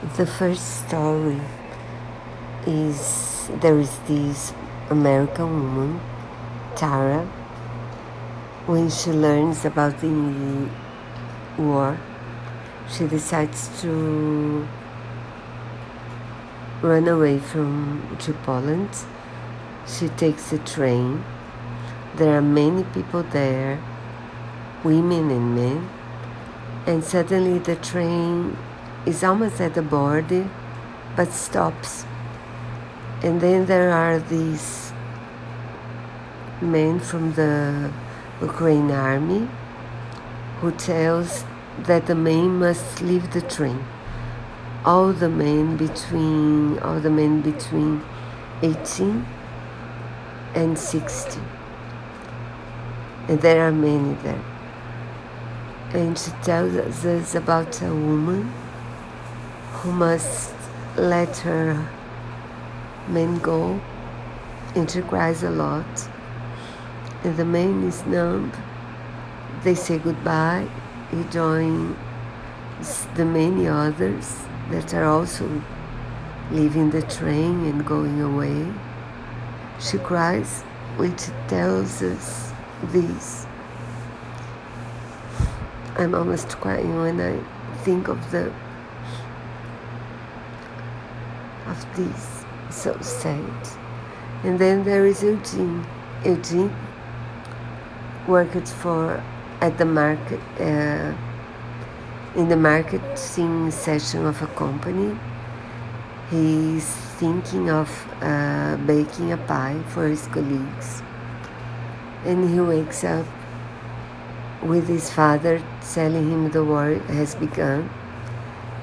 The first story is there is this American woman, Tara, when she learns about the war, she decides to run away from to Poland. She takes a train. There are many people there, women and men, and suddenly the train is almost at the border but stops. And then there are these men from the Ukraine army who tells that the men must leave the train. All the men between all the men between 18 and 60. And there are many there. And she tells us about a woman who must let her man go and she cries a lot. And the man is numb. They say goodbye. He joins the many others that are also leaving the train and going away. She cries she tells us this. I'm almost crying when i think of the of this. So sad. And then there is Eugene. Eugene worked for at the market uh, in the marketing session of a company. He's thinking of uh, baking a pie for his colleagues, and he wakes up with his father telling him the war has begun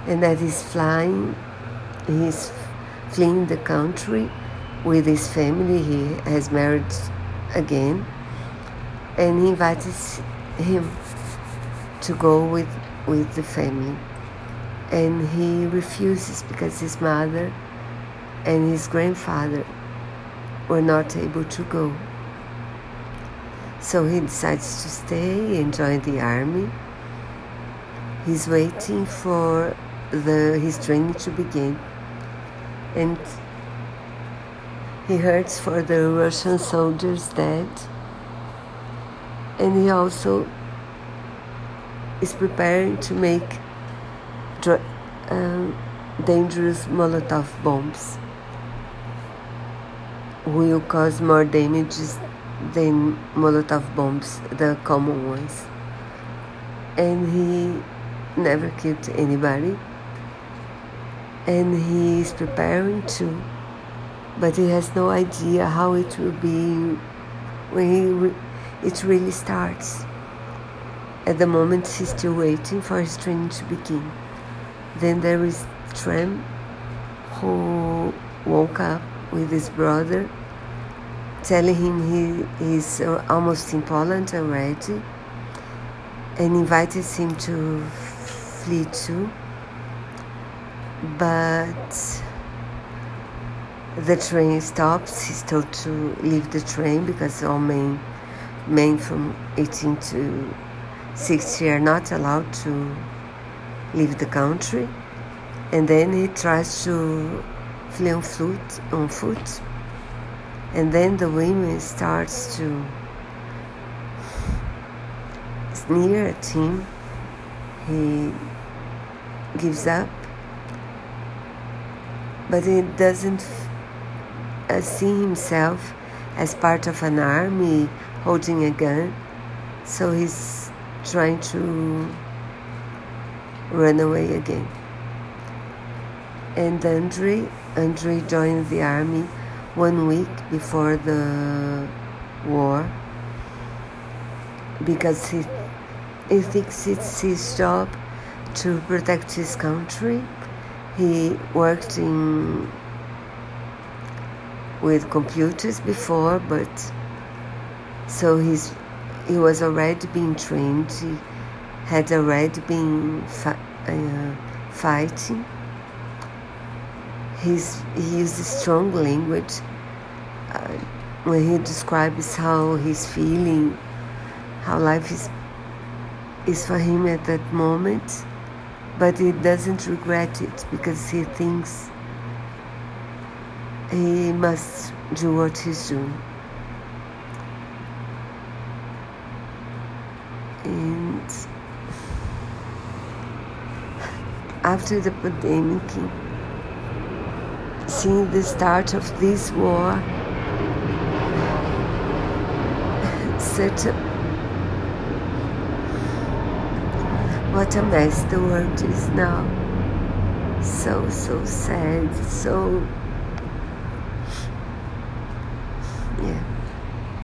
and that he's flying. He's fleeing the country with his family. He has married again, and he invites him to go with with the family, and he refuses because his mother and his grandfather were not able to go. So he decides to stay and join the army. He's waiting for the his training to begin and he hurts for the Russian soldiers dead. And he also is preparing to make um, dangerous Molotov bombs will cause more damages than Molotov bombs, the common ones. And he never killed anybody and he is preparing to, but he has no idea how it will be when he re- it really starts. At the moment, he's still waiting for his training to begin. Then there is Tram, who woke up with his brother, telling him he is uh, almost in Poland already, and invited him to flee too but the train stops. He's told to leave the train because all men, men from 18 to 60 are not allowed to leave the country. And then he tries to flee on foot, on foot. And then the women starts to sneer at him. He gives up but he doesn't uh, see himself as part of an army holding a gun, so he's trying to run away again. And Andre, Andre joined the army one week before the war because he, he thinks it's his job to protect his country he worked in with computers before, but so he's he was already being trained. He had already been fi- uh, fighting. He's, he uses strong language uh, when he describes how he's feeling, how life is is for him at that moment but he doesn't regret it because he thinks he must do what he's doing. And after the pandemic, seeing the start of this war, such a what a mess the world is now. So, so sad, so. Yeah.